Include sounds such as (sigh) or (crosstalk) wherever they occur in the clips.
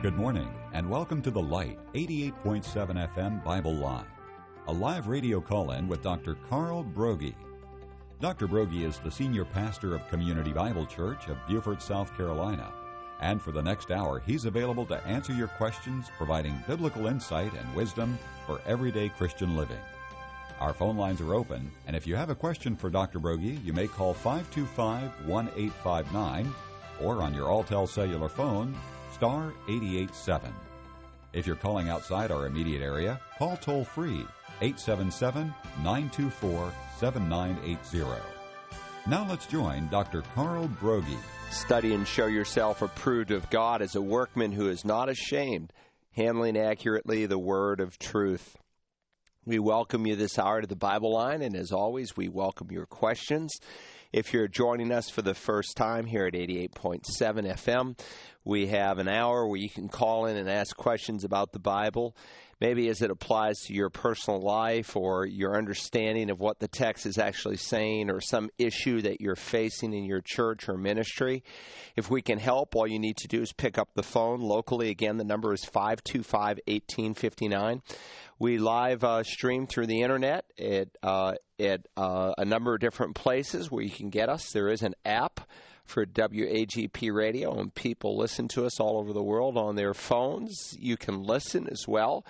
Good morning, and welcome to The Light, 88.7 FM Bible Line, a live radio call in with Dr. Carl Broggi. Dr. Broggi is the senior pastor of Community Bible Church of Beaufort, South Carolina. And for the next hour, he's available to answer your questions, providing biblical insight and wisdom for everyday Christian living. Our phone lines are open, and if you have a question for Dr. Broggi, you may call 525 1859 or on your Alltel cellular phone, star 887. If you're calling outside our immediate area, call toll free 877 924 7980. Now let's join Dr. Carl Broggi. Study and show yourself approved of God as a workman who is not ashamed, handling accurately the word of truth. We welcome you this hour to the Bible line, and as always, we welcome your questions. If you're joining us for the first time here at 88.7 FM, we have an hour where you can call in and ask questions about the Bible, maybe as it applies to your personal life or your understanding of what the text is actually saying or some issue that you're facing in your church or ministry. If we can help, all you need to do is pick up the phone locally. Again, the number is 525 1859. We live uh, stream through the internet at uh, at uh, a number of different places where you can get us. There is an app for WAGP radio, and people listen to us all over the world on their phones. You can listen as well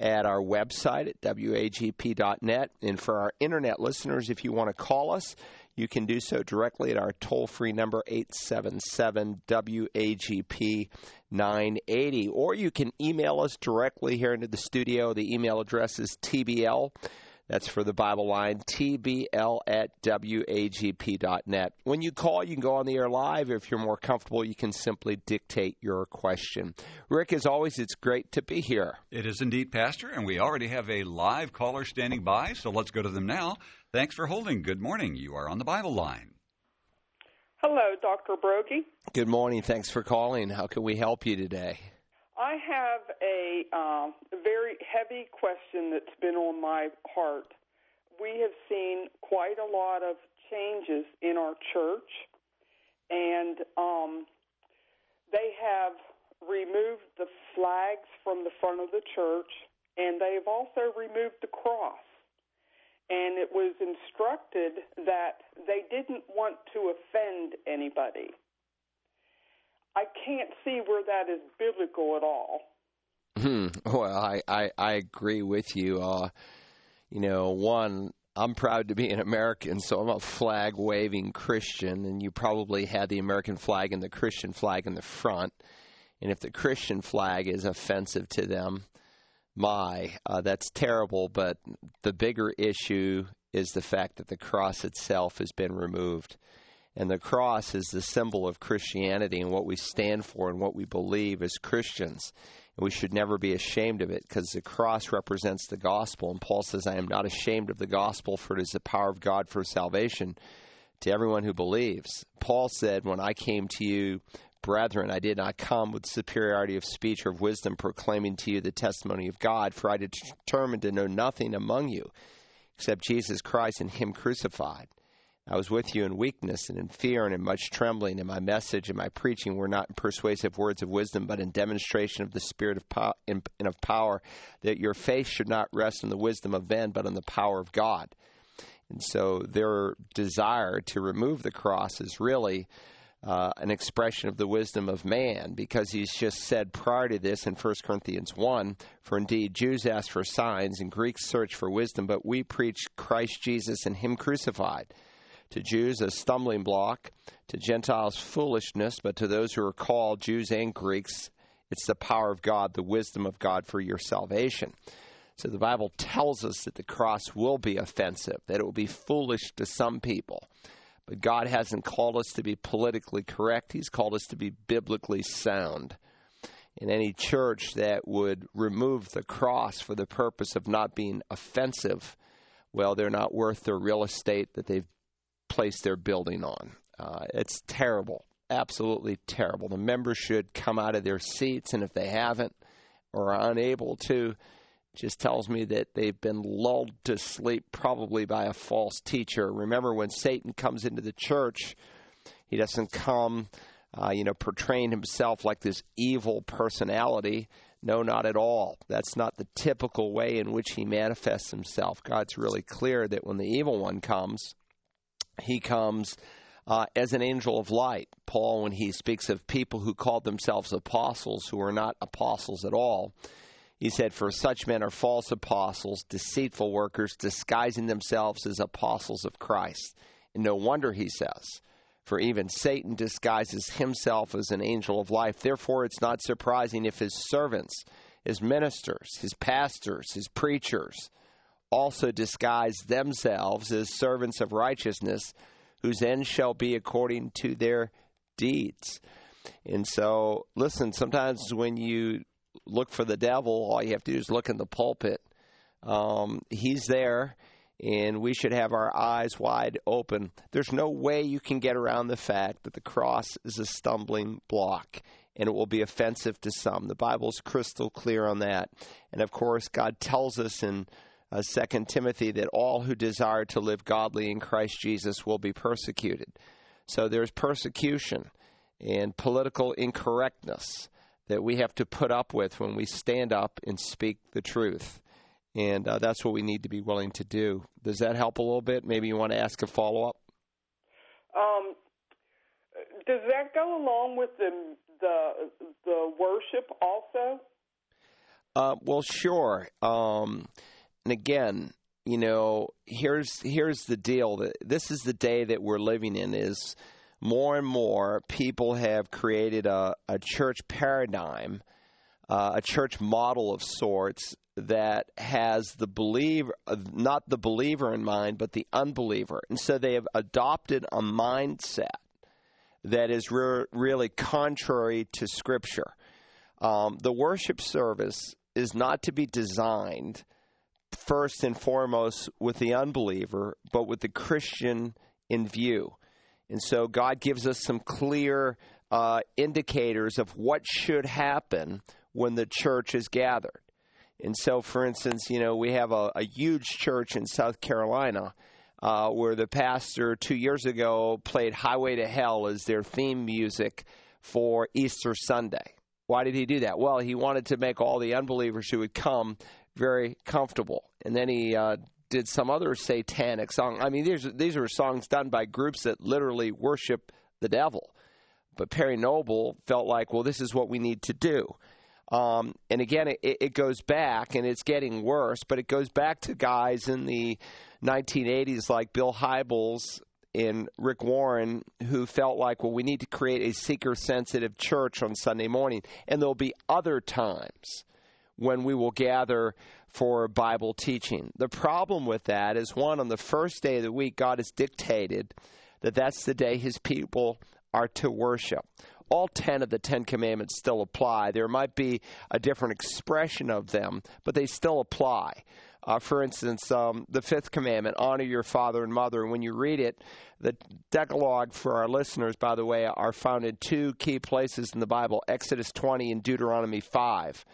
at our website at wagp.net. And for our internet listeners, if you want to call us, you can do so directly at our toll free number 877 WAGP 980. Or you can email us directly here into the studio. The email address is TBL. That's for the Bible line, tbl at wagp.net. When you call, you can go on the air live. If you're more comfortable, you can simply dictate your question. Rick, as always, it's great to be here. It is indeed, Pastor, and we already have a live caller standing by, so let's go to them now. Thanks for holding. Good morning. You are on the Bible line. Hello, Dr. Broggi. Good morning. Thanks for calling. How can we help you today? I have a uh, very heavy question that's been on my heart. We have seen quite a lot of changes in our church, and um, they have removed the flags from the front of the church, and they have also removed the cross. And it was instructed that they didn't want to offend anybody. I can't see where that is biblical at all. Hmm. Well, I, I, I agree with you. Uh, you know, one, I'm proud to be an American, so I'm a flag waving Christian, and you probably had the American flag and the Christian flag in the front. And if the Christian flag is offensive to them, my, uh, that's terrible. But the bigger issue is the fact that the cross itself has been removed. And the cross is the symbol of Christianity and what we stand for and what we believe as Christians. And we should never be ashamed of it because the cross represents the gospel. And Paul says, I am not ashamed of the gospel, for it is the power of God for salvation to everyone who believes. Paul said, When I came to you, brethren, I did not come with superiority of speech or of wisdom, proclaiming to you the testimony of God, for I determined to know nothing among you except Jesus Christ and Him crucified. I was with you in weakness and in fear and in much trembling, and my message and my preaching were not in persuasive words of wisdom, but in demonstration of the Spirit of power, and of power, that your faith should not rest in the wisdom of men, but on the power of God. And so their desire to remove the cross is really uh, an expression of the wisdom of man, because he's just said prior to this in 1 Corinthians 1 For indeed, Jews ask for signs, and Greeks search for wisdom, but we preach Christ Jesus and Him crucified to Jews a stumbling block, to Gentiles foolishness, but to those who are called, Jews and Greeks, it's the power of God, the wisdom of God for your salvation. So the Bible tells us that the cross will be offensive, that it will be foolish to some people. But God hasn't called us to be politically correct, He's called us to be biblically sound. In any church that would remove the cross for the purpose of not being offensive, well, they're not worth the real estate that they've place they're building on. Uh, it's terrible, absolutely terrible. The members should come out of their seats, and if they haven't or are unable to, just tells me that they've been lulled to sleep probably by a false teacher. Remember, when Satan comes into the church, he doesn't come uh, you know, portraying himself like this evil personality. No, not at all. That's not the typical way in which he manifests himself. God's really clear that when the evil one comes, he comes uh, as an angel of light. Paul, when he speaks of people who called themselves apostles who are not apostles at all, he said, For such men are false apostles, deceitful workers, disguising themselves as apostles of Christ. And no wonder, he says, for even Satan disguises himself as an angel of life. Therefore, it's not surprising if his servants, his ministers, his pastors, his preachers also disguise themselves as servants of righteousness, whose end shall be according to their deeds. And so, listen, sometimes when you look for the devil, all you have to do is look in the pulpit. Um, he's there and we should have our eyes wide open. There's no way you can get around the fact that the cross is a stumbling block and it will be offensive to some. The Bible's crystal clear on that. And of course, God tells us in uh, 2 Timothy that all who desire to live godly in Christ Jesus will be persecuted. So there's persecution and political incorrectness that we have to put up with when we stand up and speak the truth. And uh, that's what we need to be willing to do. Does that help a little bit? Maybe you want to ask a follow up? Um, does that go along with the the the worship also? Uh, well, sure. Um, and again, you know, here's here's the deal. This is the day that we're living in. Is more and more people have created a, a church paradigm, uh, a church model of sorts that has the believer, not the believer in mind, but the unbeliever. And so they have adopted a mindset that is re- really contrary to Scripture. Um, the worship service is not to be designed first and foremost with the unbeliever, but with the Christian in view. And so God gives us some clear uh, indicators of what should happen when the church is gathered. And so, for instance, you know, we have a, a huge church in South Carolina uh, where the pastor two years ago played Highway to Hell as their theme music for Easter Sunday. Why did he do that? Well, he wanted to make all the unbelievers who would come very comfortable. And then he uh, did some other satanic song. I mean, these these are songs done by groups that literally worship the devil. But Perry Noble felt like, well, this is what we need to do. Um, and again, it, it goes back, and it's getting worse, but it goes back to guys in the 1980s like Bill Hybels and Rick Warren who felt like, well, we need to create a seeker sensitive church on Sunday morning. And there'll be other times when we will gather for Bible teaching. The problem with that is one, on the first day of the week, God has dictated that that's the day his people are to worship all 10 of the 10 commandments still apply. There might be a different expression of them, but they still apply. Uh, for instance, um, the fifth commandment, honor your father and mother. And when you read it, the Decalogue for our listeners, by the way, are found in two key places in the Bible Exodus 20 and Deuteronomy 5.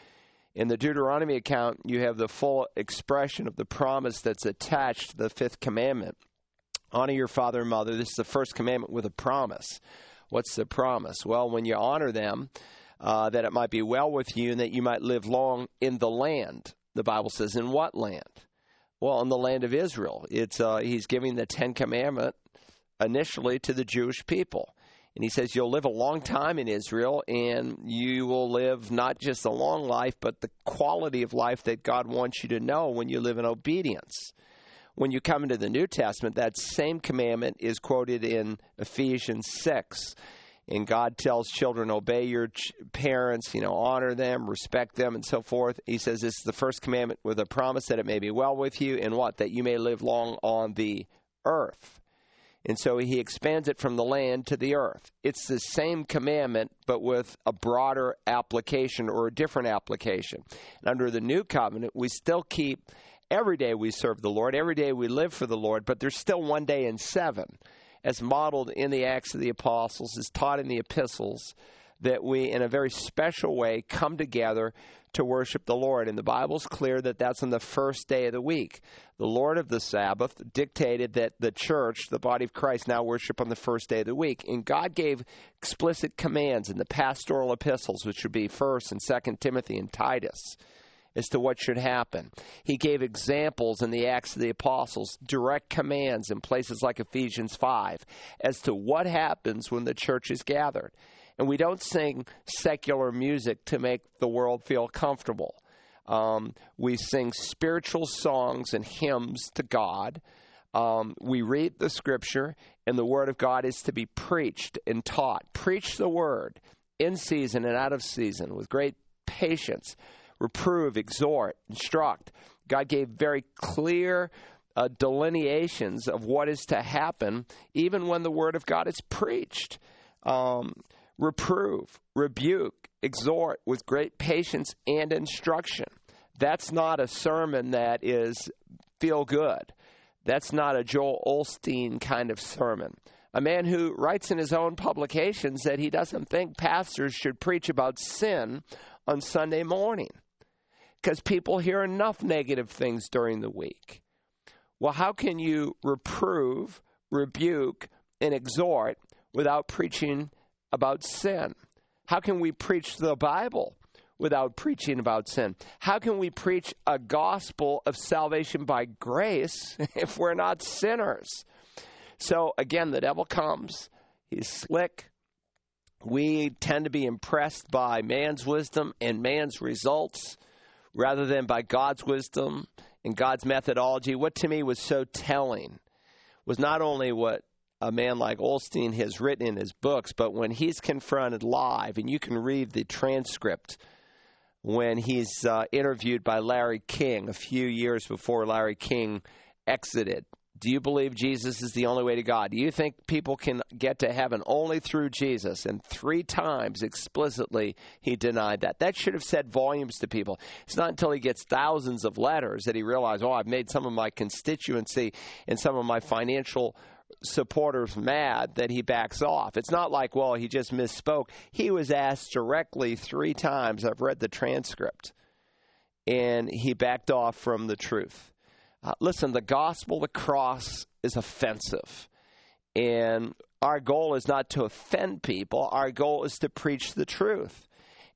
In the Deuteronomy account, you have the full expression of the promise that's attached to the fifth commandment. Honor your father and mother. This is the first commandment with a promise. What's the promise? Well, when you honor them, uh, that it might be well with you and that you might live long in the land. The Bible says, in what land? Well, in the land of Israel. It's uh, he's giving the Ten Commandment initially to the Jewish people. And he says, You'll live a long time in Israel, and you will live not just a long life, but the quality of life that God wants you to know when you live in obedience when you come into the New Testament, that same commandment is quoted in Ephesians 6. And God tells children, obey your ch- parents, you know, honor them, respect them, and so forth. He says this is the first commandment with a promise that it may be well with you, and what? That you may live long on the earth. And so he expands it from the land to the earth. It's the same commandment, but with a broader application or a different application. And under the new covenant, we still keep Every day we serve the Lord, every day we live for the Lord, but there's still one day in seven, as modeled in the Acts of the Apostles, as taught in the epistles, that we, in a very special way, come together to worship the Lord. And the Bible's clear that that's on the first day of the week. The Lord of the Sabbath dictated that the church, the body of Christ, now worship on the first day of the week. And God gave explicit commands in the pastoral epistles, which would be 1st and 2nd Timothy and Titus as to what should happen. He gave examples in the Acts of the Apostles, direct commands in places like Ephesians 5 as to what happens when the church is gathered. And we don't sing secular music to make the world feel comfortable. Um, we sing spiritual songs and hymns to God. Um, we read the scripture, and the word of God is to be preached and taught. Preach the word in season and out of season with great patience. Reprove, exhort, instruct. God gave very clear uh, delineations of what is to happen, even when the word of God is preached. Um, reprove, rebuke, exhort with great patience and instruction. That's not a sermon that is feel good. That's not a Joel Osteen kind of sermon. A man who writes in his own publications that he doesn't think pastors should preach about sin on Sunday morning because people hear enough negative things during the week. Well, how can you reprove, rebuke, and exhort without preaching about sin? How can we preach the Bible without preaching about sin? How can we preach a gospel of salvation by grace (laughs) if we're not sinners? So, again, the devil comes, he's slick. We tend to be impressed by man's wisdom and man's results rather than by God's wisdom and God's methodology. What to me was so telling was not only what a man like Osteen has written in his books, but when he's confronted live, and you can read the transcript when he's uh, interviewed by Larry King a few years before Larry King exited. Do you believe Jesus is the only way to God? Do you think people can get to heaven only through Jesus? And three times explicitly he denied that. That should have said volumes to people. It's not until he gets thousands of letters that he realizes, oh, I've made some of my constituency and some of my financial supporters mad that he backs off. It's not like, well, he just misspoke. He was asked directly three times. I've read the transcript. And he backed off from the truth. Uh, listen, the gospel, the cross is offensive. And our goal is not to offend people, our goal is to preach the truth.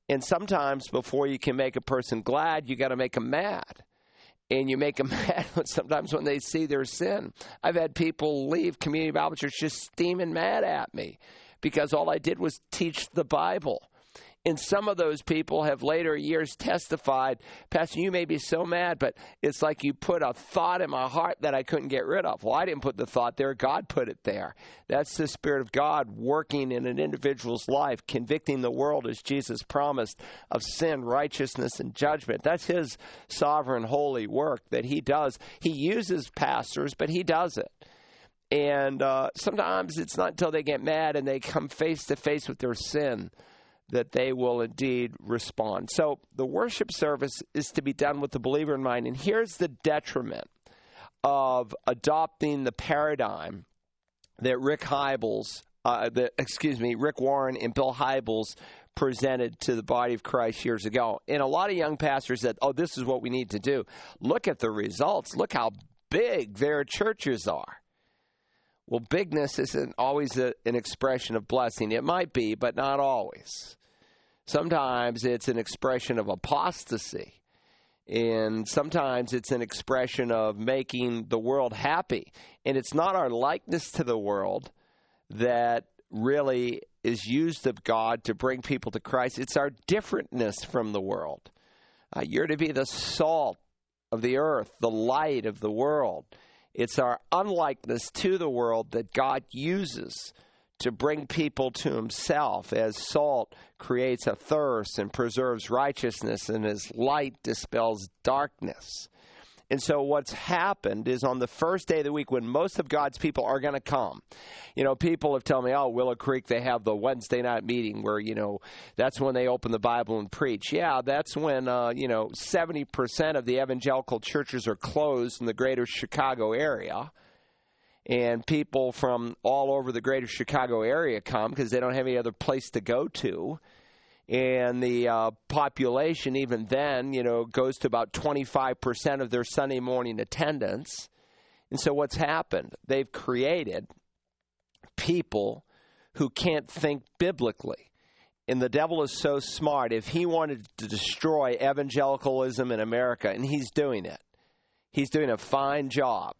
And sometimes before you can make a person glad, you got to make them mad and you make them (laughs) mad sometimes when they see their sin. I've had people leave Community Bible Church just steaming mad at me because all I did was teach the Bible. And some of those people have later years testified, Pastor, you may be so mad, but it's like you put a thought in my heart that I couldn't get rid of. Well, I didn't put the thought there, God put it there. That's the Spirit of God working in an individual's life, convicting the world as Jesus promised of sin, righteousness, and judgment. That's His sovereign, holy work that He does. He uses pastors, but He does it. And uh, sometimes it's not until they get mad and they come face to face with their sin that they will indeed respond. So the worship service is to be done with the believer in mind. And here's the detriment of adopting the paradigm that Rick Hybels, uh, the, excuse me, Rick Warren and Bill Hybels presented to the body of Christ years ago. And a lot of young pastors said, oh, this is what we need to do. Look at the results. Look how big their churches are. Well, bigness isn't always a, an expression of blessing. It might be, but not always. Sometimes it's an expression of apostasy. And sometimes it's an expression of making the world happy. And it's not our likeness to the world that really is used of God to bring people to Christ. It's our differentness from the world. Uh, you're to be the salt of the earth, the light of the world. It's our unlikeness to the world that God uses to bring people to himself as salt creates a thirst and preserves righteousness and as light dispels darkness. And so, what's happened is on the first day of the week, when most of God's people are going to come, you know, people have told me, oh, Willow Creek, they have the Wednesday night meeting where, you know, that's when they open the Bible and preach. Yeah, that's when, uh, you know, 70% of the evangelical churches are closed in the greater Chicago area and people from all over the greater Chicago area come because they don't have any other place to go to. And the uh, population even then you know goes to about 25% of their sunday morning attendance. And so what's happened? They've created people who can't think biblically. And the devil is so smart if he wanted to destroy evangelicalism in america and he's doing it he's doing a fine job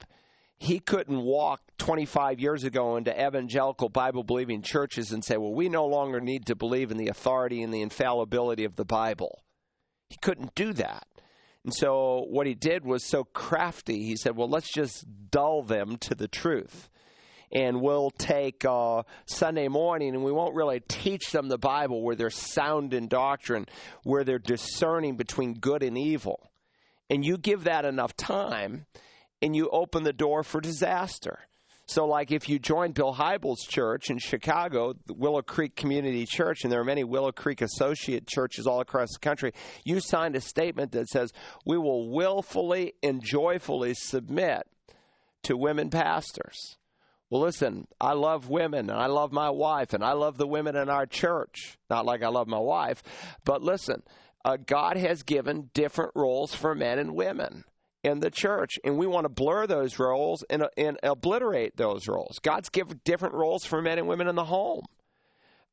he couldn't walk 25 years ago into evangelical Bible believing churches and say, well, we no longer need to believe in the authority and the infallibility of the Bible. He couldn't do that. And so what he did was so crafty. He said, well, let's just dull them to the truth. And we'll take uh, Sunday morning and we won't really teach them the Bible where they're sound in doctrine, where they're discerning between good and evil. And you give that enough time, and you open the door for disaster. So, like if you join Bill Hybels' church in Chicago, Willow Creek Community Church, and there are many Willow Creek associate churches all across the country, you signed a statement that says, We will willfully and joyfully submit to women pastors. Well, listen, I love women, and I love my wife, and I love the women in our church. Not like I love my wife, but listen, uh, God has given different roles for men and women in the church, and we want to blur those roles and, and obliterate those roles. God's given different roles for men and women in the home.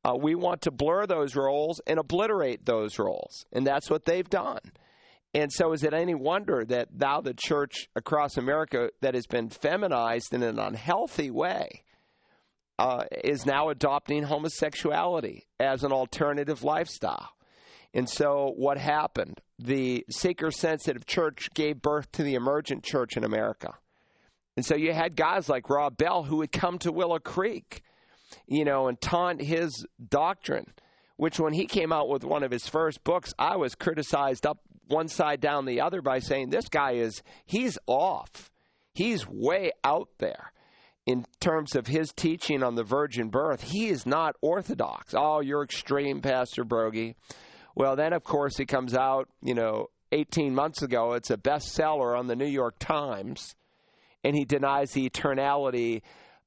Uh, we want to blur those roles and obliterate those roles, and that's what they've done. And so, is it any wonder that now the church across America that has been feminized in an unhealthy way uh, is now adopting homosexuality as an alternative lifestyle? And so, what happened? The seeker sensitive church gave birth to the emergent church in America. And so, you had guys like Rob Bell who would come to Willow Creek, you know, and taunt his doctrine, which when he came out with one of his first books, I was criticized up one side down the other by saying, this guy is, he's off. He's way out there in terms of his teaching on the virgin birth. He is not orthodox. Oh, you're extreme, Pastor Broggi. Well, then, of course, he comes out, you know, 18 months ago. It's a bestseller on the New York Times, and he denies the eternality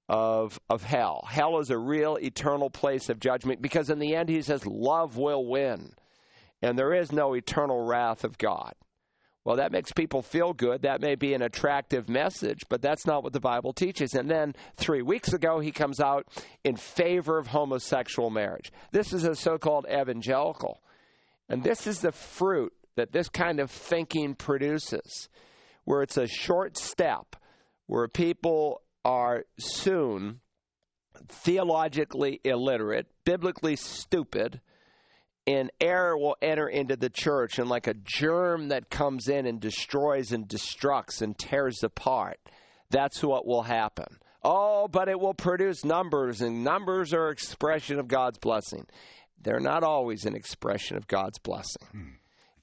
of, of hell. Hell is a real eternal place of judgment because, in the end, he says, love will win, and there is no eternal wrath of God. Well, that makes people feel good. That may be an attractive message, but that's not what the Bible teaches. And then three weeks ago, he comes out in favor of homosexual marriage. This is a so called evangelical. And this is the fruit that this kind of thinking produces, where it's a short step, where people are soon theologically illiterate, biblically stupid, and error will enter into the church, and like a germ that comes in and destroys and destructs and tears apart, that's what will happen. Oh, but it will produce numbers, and numbers are expression of God's blessing they're not always an expression of God's blessing. Hmm.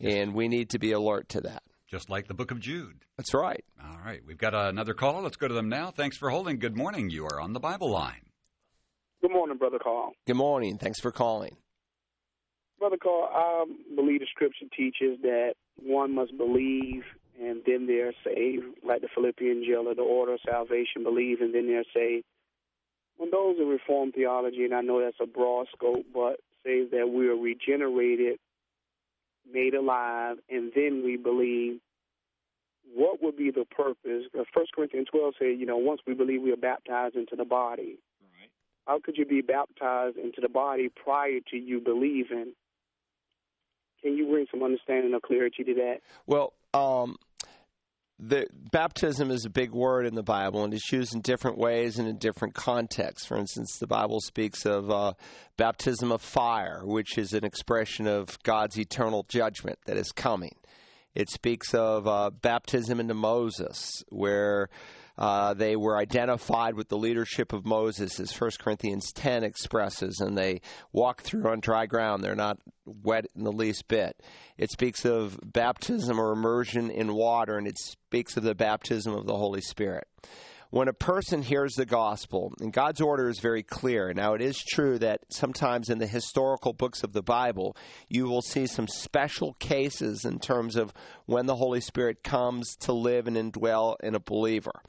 And we need to be alert to that. Just like the book of Jude. That's right. All right. We've got another call. Let's go to them now. Thanks for holding. Good morning. You are on the Bible line. Good morning, Brother Carl. Good morning. Thanks for calling. Brother Carl, I believe the scripture teaches that one must believe and then they're saved, like the Philippian jailer, the order of salvation, believe and then they're saved. When those are Reformed theology, and I know that's a broad scope, but says that we are regenerated, made alive, and then we believe. What would be the purpose? First Corinthians 12 says, you know, once we believe, we are baptized into the body. Right. How could you be baptized into the body prior to you believing? Can you bring some understanding or clarity to that? Well, um, the baptism is a big word in the Bible, and it's used in different ways and in different contexts. For instance, the Bible speaks of uh, baptism of fire, which is an expression of God's eternal judgment that is coming. It speaks of uh, baptism into Moses, where uh, they were identified with the leadership of Moses, as 1 Corinthians 10 expresses, and they walk through on dry ground. They're not wet in the least bit. It speaks of baptism or immersion in water, and it speaks of the baptism of the Holy Spirit when a person hears the gospel, and God's order is very clear. Now, it is true that sometimes in the historical books of the Bible, you will see some special cases in terms of when the Holy Spirit comes to live and indwell in a believer.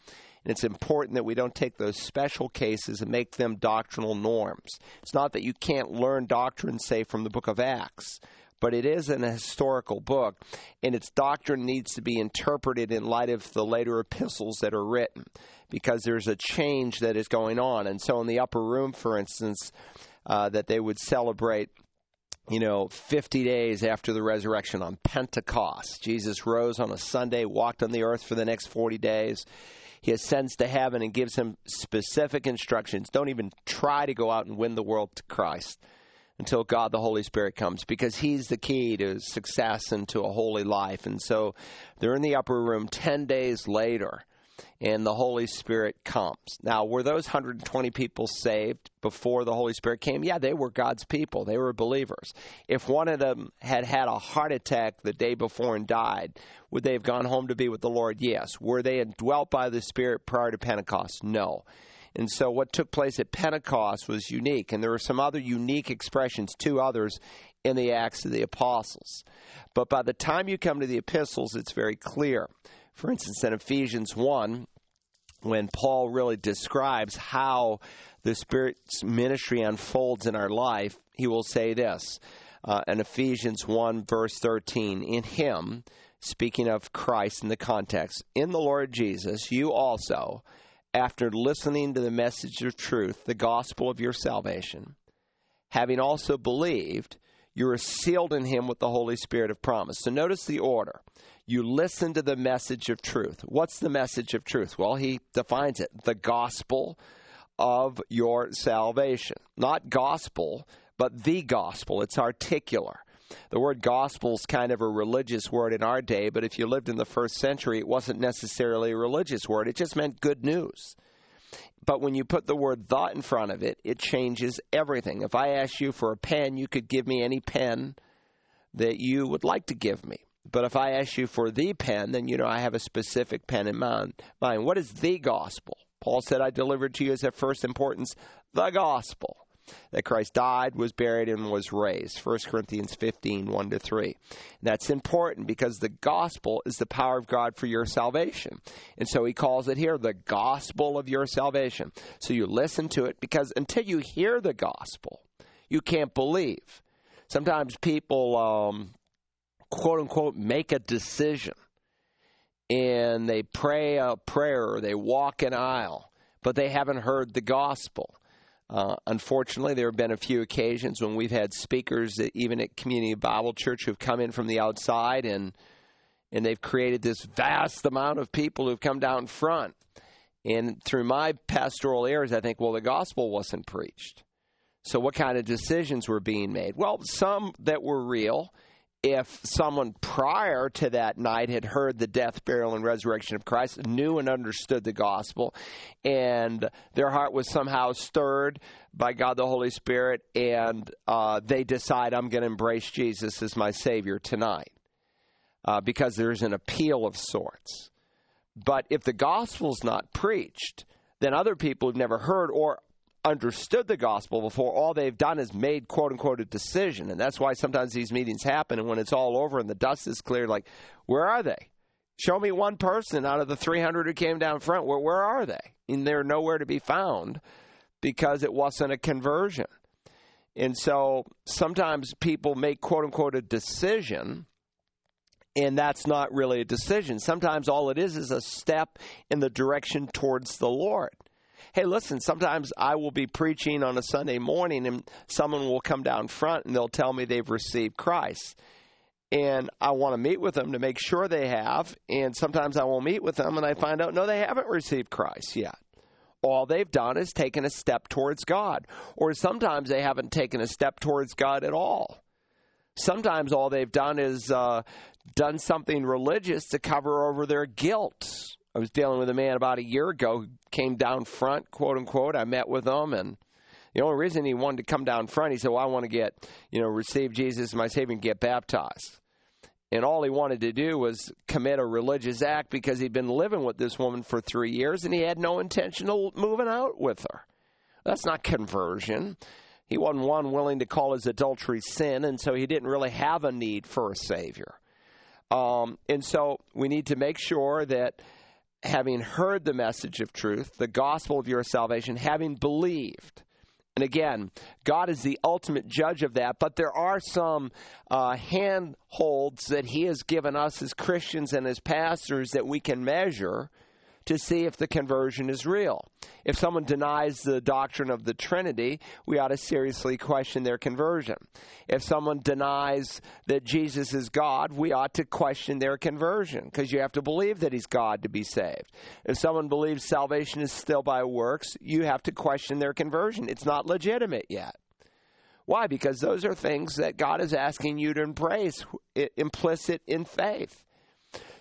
And it's important that we don't take those special cases and make them doctrinal norms. It's not that you can't learn doctrine, say, from the book of Acts, but it is an historical book, and its doctrine needs to be interpreted in light of the later epistles that are written because there's a change that is going on. And so, in the upper room, for instance, uh, that they would celebrate you know, 50 days after the resurrection on Pentecost. Jesus rose on a Sunday, walked on the earth for the next 40 days. He ascends to heaven and gives him specific instructions. Don't even try to go out and win the world to Christ until God the Holy Spirit comes because He's the key to success and to a holy life. And so they're in the upper room 10 days later and the Holy Spirit comes. Now, were those 120 people saved before the Holy Spirit came? Yeah, they were God's people. They were believers. If one of them had had a heart attack the day before and died, would they have gone home to be with the Lord? Yes. Were they indwelt by the Spirit prior to Pentecost? No. And so what took place at Pentecost was unique. And there were some other unique expressions, two others in the Acts of the Apostles. But by the time you come to the epistles, it's very clear. For instance, in Ephesians 1, when Paul really describes how the Spirit's ministry unfolds in our life, he will say this uh, in Ephesians 1, verse 13 In him, speaking of Christ in the context, in the Lord Jesus, you also, after listening to the message of truth, the gospel of your salvation, having also believed, you are sealed in him with the Holy Spirit of promise. So notice the order you listen to the message of truth. What's the message of truth? Well, he defines it the gospel of your salvation. Not gospel, but the gospel. It's articular. The word gospel is kind of a religious word in our day, but if you lived in the first century, it wasn't necessarily a religious word. It just meant good news. But when you put the word thought in front of it, it changes everything. If I asked you for a pen, you could give me any pen that you would like to give me. But if I ask you for the pen, then you know I have a specific pen in mind. What is the gospel? Paul said, I delivered to you as of first importance the gospel that Christ died, was buried, and was raised. 1 Corinthians 15, 1 to 3. That's important because the gospel is the power of God for your salvation. And so he calls it here the gospel of your salvation. So you listen to it because until you hear the gospel, you can't believe. Sometimes people um, quote unquote make a decision and they pray a prayer or they walk an aisle, but they haven't heard the gospel. Uh, unfortunately, there have been a few occasions when we've had speakers, even at Community Bible Church, who've come in from the outside and and they've created this vast amount of people who've come down front. And through my pastoral ears, I think, well, the gospel wasn't preached. So, what kind of decisions were being made? Well, some that were real, if someone prior to that night had heard the death, burial, and resurrection of Christ, knew and understood the gospel, and their heart was somehow stirred by God the Holy Spirit, and uh, they decide, I'm going to embrace Jesus as my Savior tonight, uh, because there's an appeal of sorts. But if the gospel's not preached, then other people who've never heard or understood the gospel before. All they've done is made quote unquote a decision. And that's why sometimes these meetings happen. And when it's all over and the dust is cleared, like, where are they? Show me one person out of the 300 who came down front. Where, where are they? And they're nowhere to be found because it wasn't a conversion. And so sometimes people make quote unquote a decision and that's not really a decision. Sometimes all it is is a step in the direction towards the Lord hey, listen, sometimes I will be preaching on a Sunday morning and someone will come down front and they'll tell me they've received Christ. And I want to meet with them to make sure they have. And sometimes I will meet with them and I find out, no, they haven't received Christ yet. All they've done is taken a step towards God. Or sometimes they haven't taken a step towards God at all. Sometimes all they've done is uh, done something religious to cover over their guilt I was dealing with a man about a year ago who came down front, quote unquote. I met with him, and the only reason he wanted to come down front, he said, "Well, I want to get, you know, receive Jesus as my Savior and get baptized." And all he wanted to do was commit a religious act because he'd been living with this woman for three years and he had no intention of moving out with her. That's not conversion. He wasn't one willing to call his adultery sin, and so he didn't really have a need for a Savior. Um, and so we need to make sure that having heard the message of truth, the gospel of your salvation, having believed. And again, God is the ultimate judge of that, but there are some uh, handholds that He has given us as Christians and as pastors that we can measure to see if the conversion is real. If someone denies the doctrine of the Trinity, we ought to seriously question their conversion. If someone denies that Jesus is God, we ought to question their conversion because you have to believe that He's God to be saved. If someone believes salvation is still by works, you have to question their conversion. It's not legitimate yet. Why? Because those are things that God is asking you to embrace implicit in faith.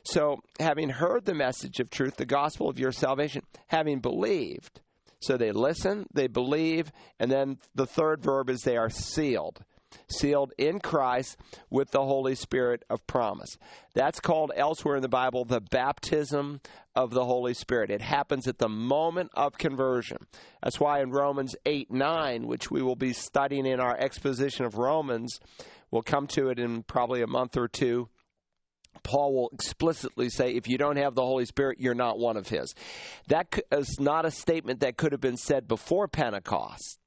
So, having heard the message of truth, the gospel of your salvation, having believed, so they listen, they believe, and then the third verb is they are sealed. Sealed in Christ with the Holy Spirit of promise. That's called elsewhere in the Bible the baptism of the Holy Spirit. It happens at the moment of conversion. That's why in Romans 8 9, which we will be studying in our exposition of Romans, we'll come to it in probably a month or two Paul will explicitly say, if you don't have the Holy Spirit, you're not one of his. That is not a statement that could have been said before Pentecost,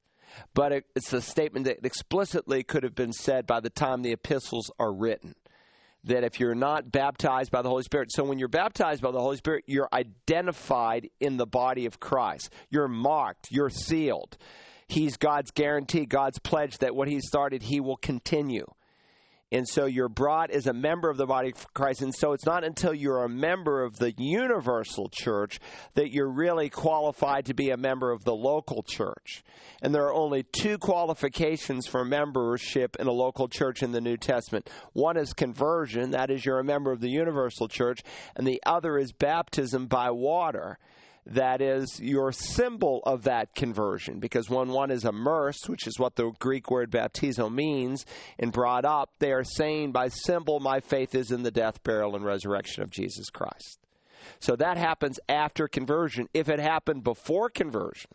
but it's a statement that explicitly could have been said by the time the epistles are written. That if you're not baptized by the Holy Spirit, so when you're baptized by the Holy Spirit, you're identified in the body of Christ. You're marked, you're sealed. He's God's guarantee, God's pledge that what He started, He will continue. And so you're brought as a member of the body of Christ. And so it's not until you're a member of the universal church that you're really qualified to be a member of the local church. And there are only two qualifications for membership in a local church in the New Testament one is conversion, that is, you're a member of the universal church, and the other is baptism by water that is your symbol of that conversion. Because when one is immersed, which is what the Greek word baptizo means, and brought up, they are saying by symbol, my faith is in the death, burial, and resurrection of Jesus Christ. So that happens after conversion. If it happened before conversion,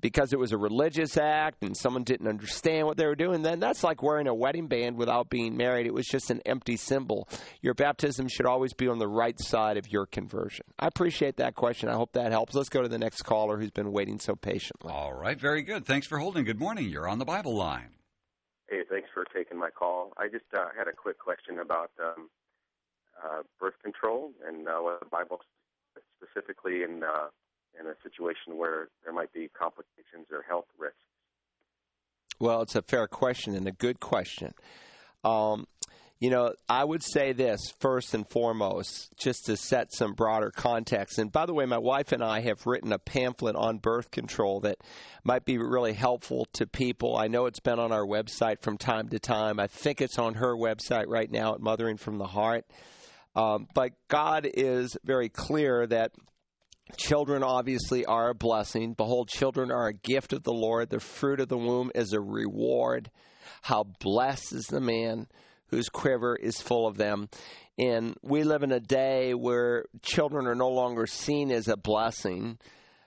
because it was a religious act and someone didn't understand what they were doing, then that's like wearing a wedding band without being married. It was just an empty symbol. Your baptism should always be on the right side of your conversion. I appreciate that question. I hope that helps. Let's go to the next caller who's been waiting so patiently. All right, very good. Thanks for holding. Good morning. You're on the Bible line. Hey, thanks for taking my call. I just uh, had a quick question about um, uh, birth control and uh, what the Bible specifically in uh, in a situation where there might be complications or health risks? Well, it's a fair question and a good question. Um, you know, I would say this first and foremost, just to set some broader context. And by the way, my wife and I have written a pamphlet on birth control that might be really helpful to people. I know it's been on our website from time to time. I think it's on her website right now at Mothering from the Heart. Um, but God is very clear that Children obviously are a blessing. Behold, children are a gift of the Lord. The fruit of the womb is a reward. How blessed is the man whose quiver is full of them. And we live in a day where children are no longer seen as a blessing.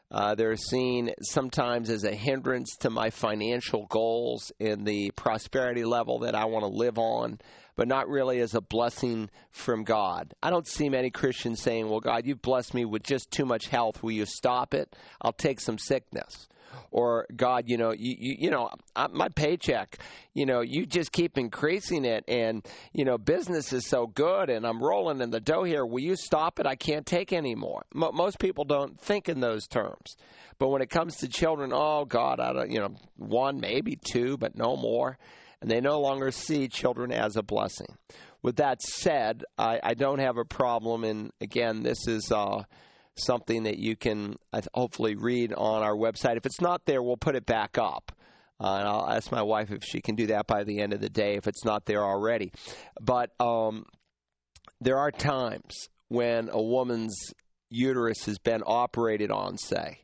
Uh, they're seen sometimes as a hindrance to my financial goals and the prosperity level that I want to live on but not really as a blessing from God. I don't see many Christians saying, Well, God, you've blessed me with just too much health. Will you stop it? I'll take some sickness. Or God, you know, you, you, you know, my paycheck, you know, you just keep increasing it, and you know, business is so good, and I'm rolling in the dough here. Will you stop it? I can't take anymore. M- most people don't think in those terms, but when it comes to children, oh God, I don't, you know, one maybe two, but no more and they no longer see children as a blessing. With that said, I, I don't have a problem, and again, this is uh, something that you can uh, hopefully read on our website. If it's not there, we'll put it back up. Uh, and I'll ask my wife if she can do that by the end of the day if it's not there already. But um, there are times when a woman's uterus has been operated on, say,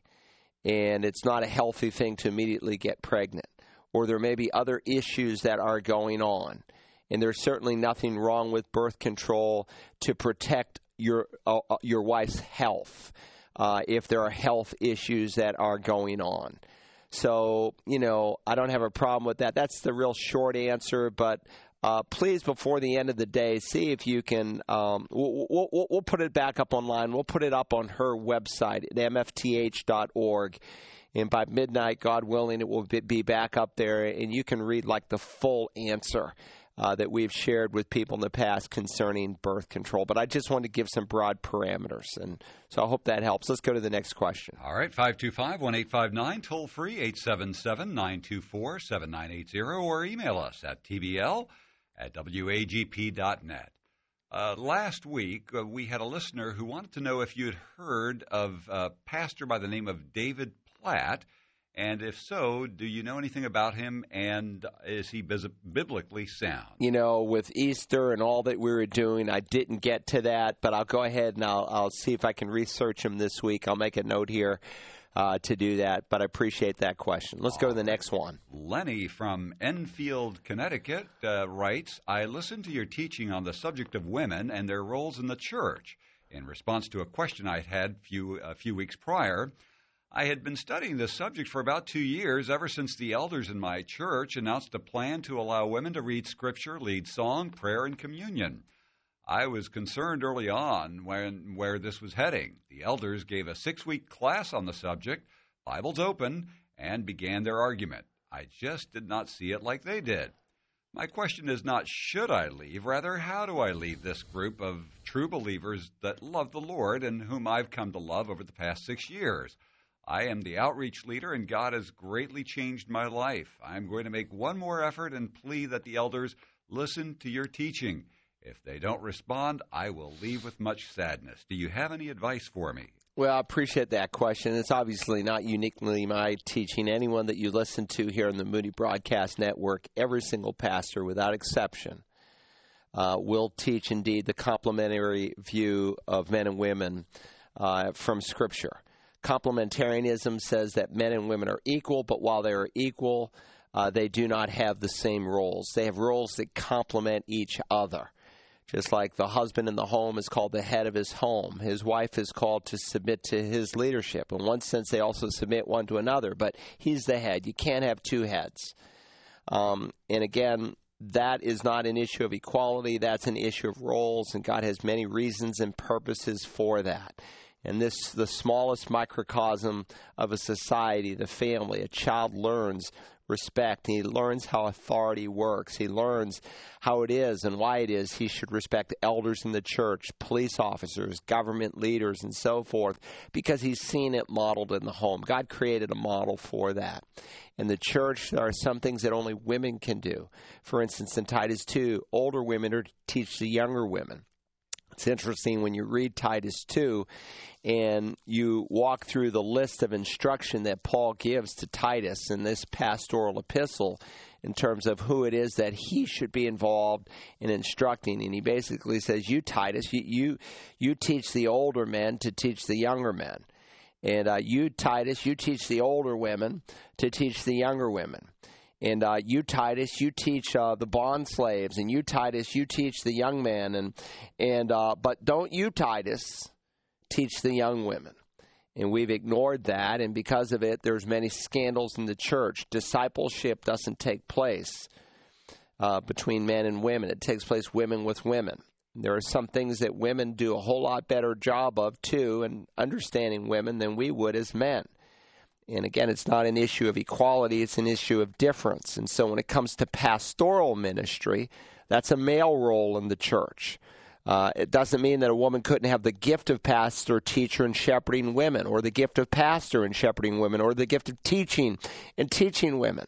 and it's not a healthy thing to immediately get pregnant or there may be other issues that are going on. And there's certainly nothing wrong with birth control to protect your uh, uh, your wife's health uh, if there are health issues that are going on. So, you know, I don't have a problem with that. That's the real short answer, but uh, please, before the end of the day, see if you can. Um, we'll, we'll, we'll, put it back up online. We'll put it up on her website at mfth.org. And by midnight, God willing, it will be back up there, and you can read like the full answer. Uh, that we've shared with people in the past concerning birth control. But I just wanted to give some broad parameters. And so I hope that helps. Let's go to the next question. All right, 525 1859, toll free 877 924 7980, or email us at tbl at wagp.net. Uh, last week, uh, we had a listener who wanted to know if you had heard of a pastor by the name of David Platt, and if so, do you know anything about him, and is he biblically sound? You know, with Easter and all that we were doing, I didn't get to that, but I'll go ahead and I'll, I'll see if I can research him this week. I'll make a note here uh, to do that, but I appreciate that question. Let's go to the next one. Lenny from Enfield, Connecticut uh, writes I listened to your teaching on the subject of women and their roles in the church. In response to a question I'd had few, a few weeks prior, I had been studying this subject for about two years, ever since the elders in my church announced a plan to allow women to read Scripture, lead song, prayer, and communion. I was concerned early on when where this was heading. The elders gave a six week class on the subject, Bibles open, and began their argument. I just did not see it like they did. My question is not should I leave, rather, how do I leave this group of true believers that love the Lord and whom I've come to love over the past six years? I am the outreach leader, and God has greatly changed my life. I'm going to make one more effort and plea that the elders listen to your teaching. If they don't respond, I will leave with much sadness. Do you have any advice for me? Well, I appreciate that question. It's obviously not uniquely my teaching. Anyone that you listen to here on the Moody Broadcast Network, every single pastor, without exception, uh, will teach indeed the complementary view of men and women uh, from Scripture. Complementarianism says that men and women are equal, but while they are equal, uh, they do not have the same roles. They have roles that complement each other. Just like the husband in the home is called the head of his home, his wife is called to submit to his leadership. In one sense, they also submit one to another, but he's the head. You can't have two heads. Um, and again, that is not an issue of equality, that's an issue of roles, and God has many reasons and purposes for that. And this, the smallest microcosm of a society, the family, a child learns respect. He learns how authority works. He learns how it is and why it is he should respect elders in the church, police officers, government leaders, and so forth, because he's seen it modeled in the home. God created a model for that. In the church, there are some things that only women can do. For instance, in Titus 2, older women are to teach the younger women. It's interesting when you read Titus 2 and you walk through the list of instruction that Paul gives to Titus in this pastoral epistle in terms of who it is that he should be involved in instructing. And he basically says, You, Titus, you, you, you teach the older men to teach the younger men. And uh, you, Titus, you teach the older women to teach the younger women. And uh, you, Titus, you teach uh, the bond slaves, and you, Titus, you teach the young men, and and uh, but don't you, Titus, teach the young women. And we've ignored that, and because of it, there's many scandals in the church. Discipleship doesn't take place uh, between men and women; it takes place women with women. There are some things that women do a whole lot better job of too, and understanding women than we would as men. And again, it's not an issue of equality, it's an issue of difference. And so when it comes to pastoral ministry, that's a male role in the church. Uh, it doesn't mean that a woman couldn't have the gift of pastor, teacher, and shepherding women, or the gift of pastor and shepherding women, or the gift of teaching and teaching women.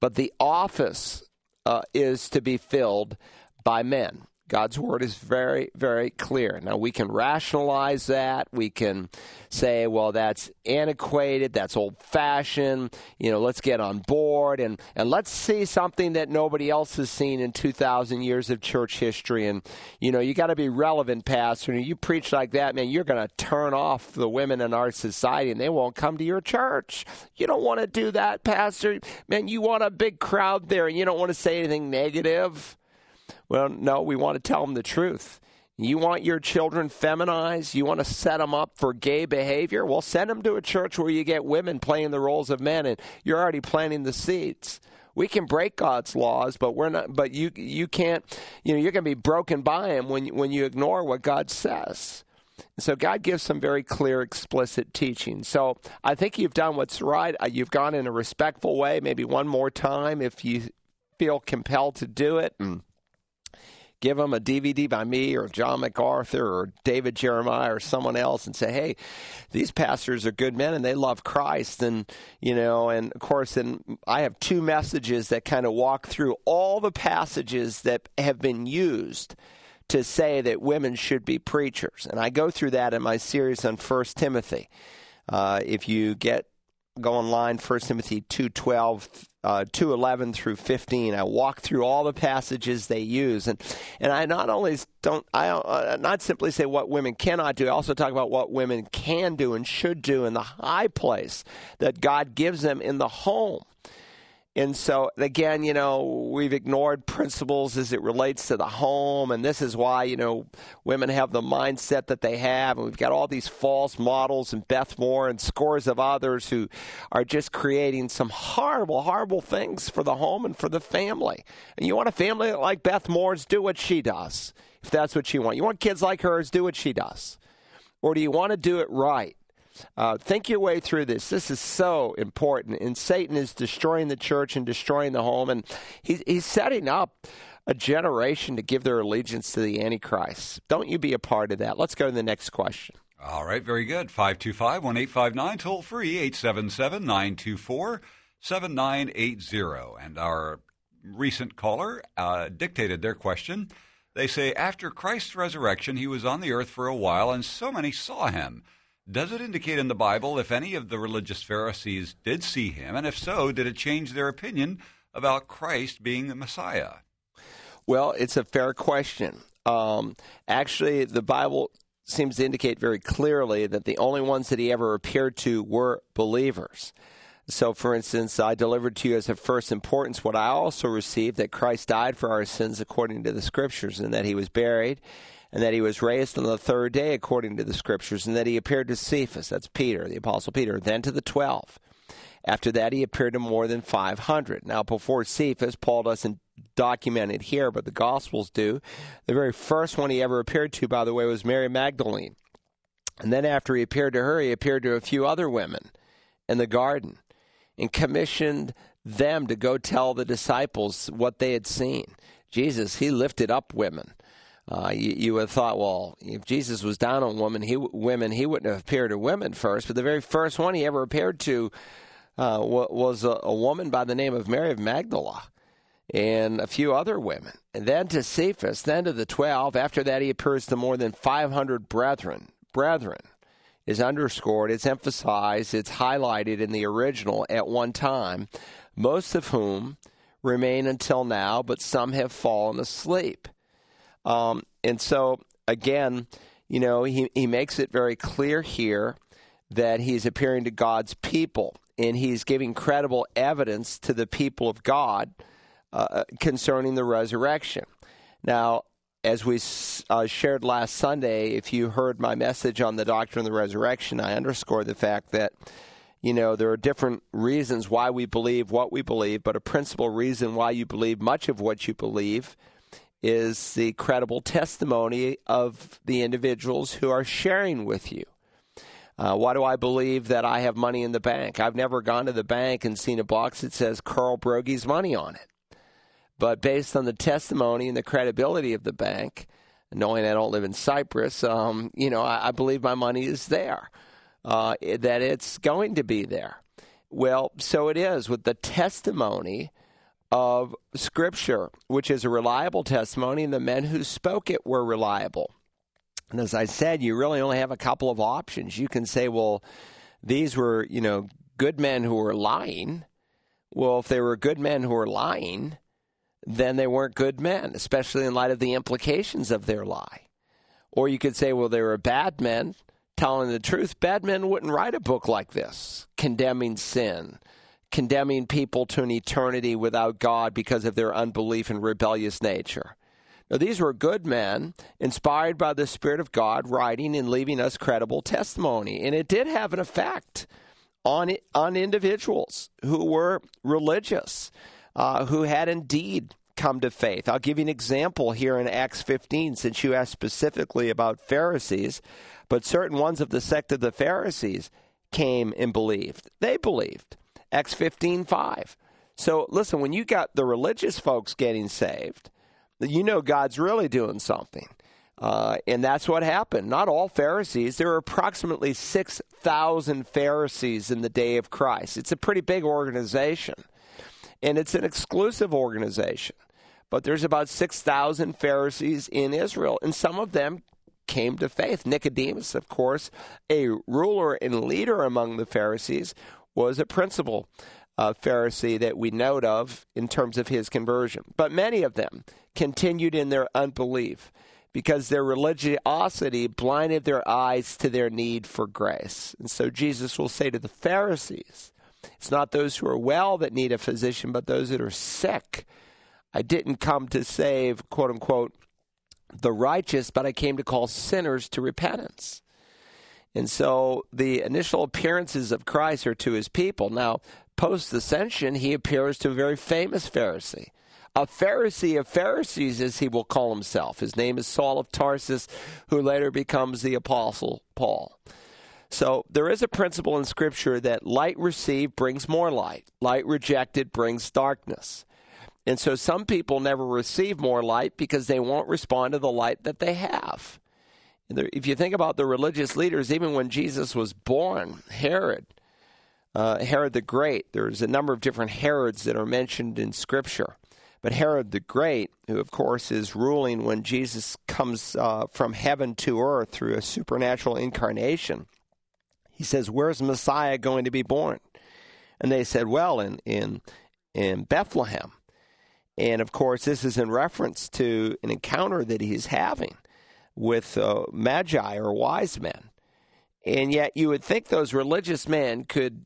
But the office uh, is to be filled by men. God's word is very, very clear. Now, we can rationalize that. We can say, well, that's antiquated, that's old fashioned, you know, let's get on board and, and let's see something that nobody else has seen in 2,000 years of church history. And, you know, you got to be relevant, Pastor. You preach like that, man, you're going to turn off the women in our society and they won't come to your church. You don't want to do that, Pastor. Man, you want a big crowd there and you don't want to say anything negative. Well, no, we want to tell them the truth. You want your children feminized? You want to set them up for gay behavior? Well, send them to a church where you get women playing the roles of men and you're already planting the seeds. We can break God's laws, but we're not. But you you can't. You know you're going to be broken by Him when when you ignore what God says. So God gives some very clear, explicit teaching. So I think you've done what's right. Uh, you've gone in a respectful way. Maybe one more time if you feel compelled to do it. And give them a DVD by me or John MacArthur or David Jeremiah or someone else and say, hey, these pastors are good men and they love Christ. And, you know, and of course, and I have two messages that kind of walk through all the passages that have been used to say that women should be preachers. And I go through that in my series on First Timothy. Uh, if you get go online, First Timothy 2.12, uh, 2.11 through 15. I walk through all the passages they use. And, and I not only don't, I uh, not simply say what women cannot do, I also talk about what women can do and should do in the high place that God gives them in the home. And so, again, you know, we've ignored principles as it relates to the home. And this is why, you know, women have the mindset that they have. And we've got all these false models and Beth Moore and scores of others who are just creating some horrible, horrible things for the home and for the family. And you want a family like Beth Moore's, do what she does, if that's what you want. You want kids like hers, do what she does. Or do you want to do it right? Uh, think your way through this. This is so important. And Satan is destroying the church and destroying the home. And he's, he's setting up a generation to give their allegiance to the Antichrist. Don't you be a part of that. Let's go to the next question. All right, very good. 525 1859, toll free 877 924 7980. And our recent caller uh, dictated their question. They say, After Christ's resurrection, he was on the earth for a while, and so many saw him. Does it indicate in the Bible if any of the religious Pharisees did see him? And if so, did it change their opinion about Christ being the Messiah? Well, it's a fair question. Um, actually, the Bible seems to indicate very clearly that the only ones that he ever appeared to were believers. So, for instance, I delivered to you as of first importance what I also received that Christ died for our sins according to the Scriptures, and that he was buried, and that he was raised on the third day according to the scriptures, and that he appeared to Cephas, that's Peter, the Apostle Peter, then to the twelve. After that, he appeared to more than 500. Now, before Cephas, Paul doesn't document it here, but the Gospels do. The very first one he ever appeared to, by the way, was Mary Magdalene. And then after he appeared to her, he appeared to a few other women in the garden and commissioned them to go tell the disciples what they had seen. Jesus, he lifted up women. Uh, you, you, would have thought, well, if Jesus was down on women, he women, he wouldn't have appeared to women first. But the very first one he ever appeared to uh, was a, a, woman by the name of Mary of Magdala, and a few other women. And then to Cephas, then to the twelve. After that, he appears to more than five hundred brethren. Brethren is underscored, it's emphasized, it's highlighted in the original at one time. Most of whom remain until now, but some have fallen asleep. Um, and so, again, you know, he, he makes it very clear here that he's appearing to God's people and he's giving credible evidence to the people of God uh, concerning the resurrection. Now, as we uh, shared last Sunday, if you heard my message on the doctrine of the resurrection, I underscore the fact that, you know, there are different reasons why we believe what we believe, but a principal reason why you believe much of what you believe is the credible testimony of the individuals who are sharing with you. Uh, why do I believe that I have money in the bank? I've never gone to the bank and seen a box that says Carl Broggi's money on it. But based on the testimony and the credibility of the bank, knowing I don't live in Cyprus, um, you know, I, I, believe my money is there, uh, that it's going to be there. Well, so it is with the testimony of Scripture, which is a reliable testimony, and the men who spoke it were reliable. And as I said, you really only have a couple of options. You can say, well, these were, you know, good men who were lying. Well, if they were good men who were lying, then they weren't good men, especially in light of the implications of their lie. Or you could say, well, they were bad men telling the truth. Bad men wouldn't write a book like this, condemning sin, condemning people to an eternity without God because of their unbelief and rebellious nature. Now, these were good men, inspired by the Spirit of God, writing and leaving us credible testimony. And it did have an effect on, on individuals who were religious. uh, who had indeed come to faith. I'll give you an example here in Acts 15, since you asked specifically about Pharisees, but certain ones of the sect of the Pharisees came and believed. They believed. Acts 15, 5. So listen, when you got the religious folks getting saved, you know God's really doing something. Uh, and that's what happened. Not all Pharisees. There were approximately 6,000 Pharisees in the day of Christ. It's a pretty big organization, and it's an exclusive organization. But there's about 6,000 Pharisees in Israel, and some of them came to faith. Nicodemus, of course, a ruler and leader among the Pharisees, was a principal uh, Pharisee that we note of in terms of his conversion. But many of them continued in their unbelief because their religiosity blinded their eyes to their need for grace. And so Jesus will say to the Pharisees, it's not those who are well that need a physician, but those that are sick. I didn't come to save, quote unquote, the righteous, but I came to call sinners to repentance. And so the initial appearances of Christ are to his people. Now, post ascension, he appears to a very famous Pharisee a Pharisee of Pharisees, as he will call himself. His name is Saul of Tarsus, who later becomes the Apostle Paul. So there is a principle in Scripture that light received brings more light, light rejected brings darkness. And so some people never receive more light because they won't respond to the light that they have. If you think about the religious leaders, even when Jesus was born, Herod, uh, Herod the Great, there's a number of different Herods that are mentioned in Scripture. But Herod the Great, who of course is ruling when Jesus comes uh, from heaven to earth through a supernatural incarnation, he says, Where's Messiah going to be born? And they said, Well, in, in, in Bethlehem. And of course, this is in reference to an encounter that he's having with uh, magi or wise men. And yet, you would think those religious men could